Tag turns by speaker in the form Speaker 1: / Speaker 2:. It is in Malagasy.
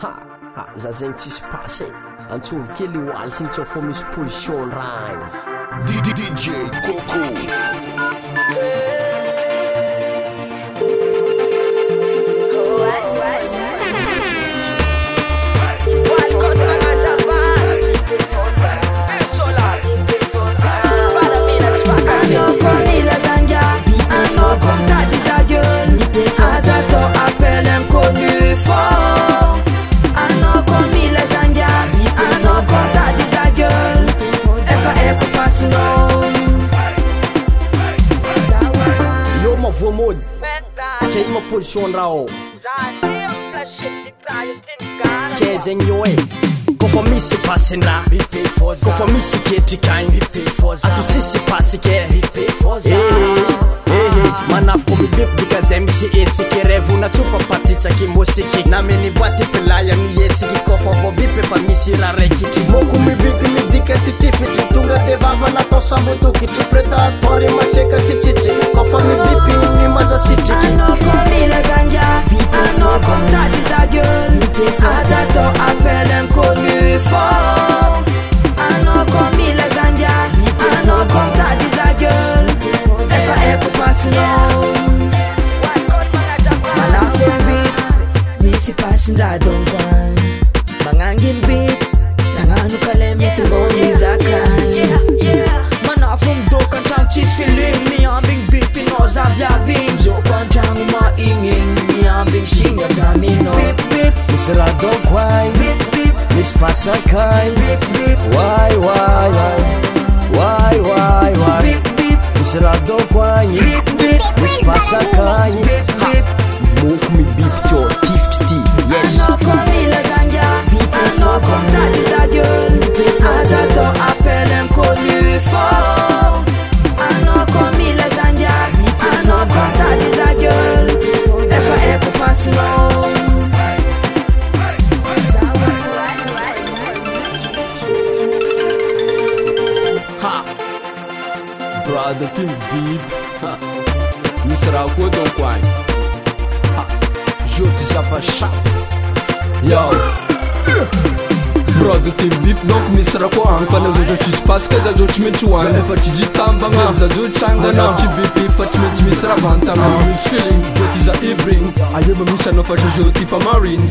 Speaker 1: haa za zegny tsisy pasy e antsovykelehoalisy ny tsa fa misy position drahagny
Speaker 2: dididi
Speaker 3: Yo ma Kei ma rao Kei yo for si pasina for si keti si tsy etsiky rayvona tsopapatitsaky mosiky naaminyboa ty pilaya amietsiky kofa mobipy fa misy ra raikitry moko mibipy midika tytipytry tonga tevavanatao sambytokytry pretatore maseka tsitsitsy kôfa mitipy mimazasitray
Speaker 4: I don't sindadong van Mga ngimbit Tangano kalemi tumbong ni Zakay
Speaker 5: Mana from do kantang cheese feeling Ni ambing beat pinozab lavim Zo kantang umaingin Ni ambing singa kamino Bip
Speaker 6: bip Isaradong kway Bip bip Mispasang kay Bip bip Why why why Why why why Isaradong kway Bip bip Mispasang kay
Speaker 7: ibiy misy rhako koz aarod tymibiby doko misy raha ko afanao zajatsypask zaza tsy maintsy o fatr ji tambaa zaza anana tyb fa tsymaintsy misy raha in t za ev riny aeba misy anao faa za ty famaroiny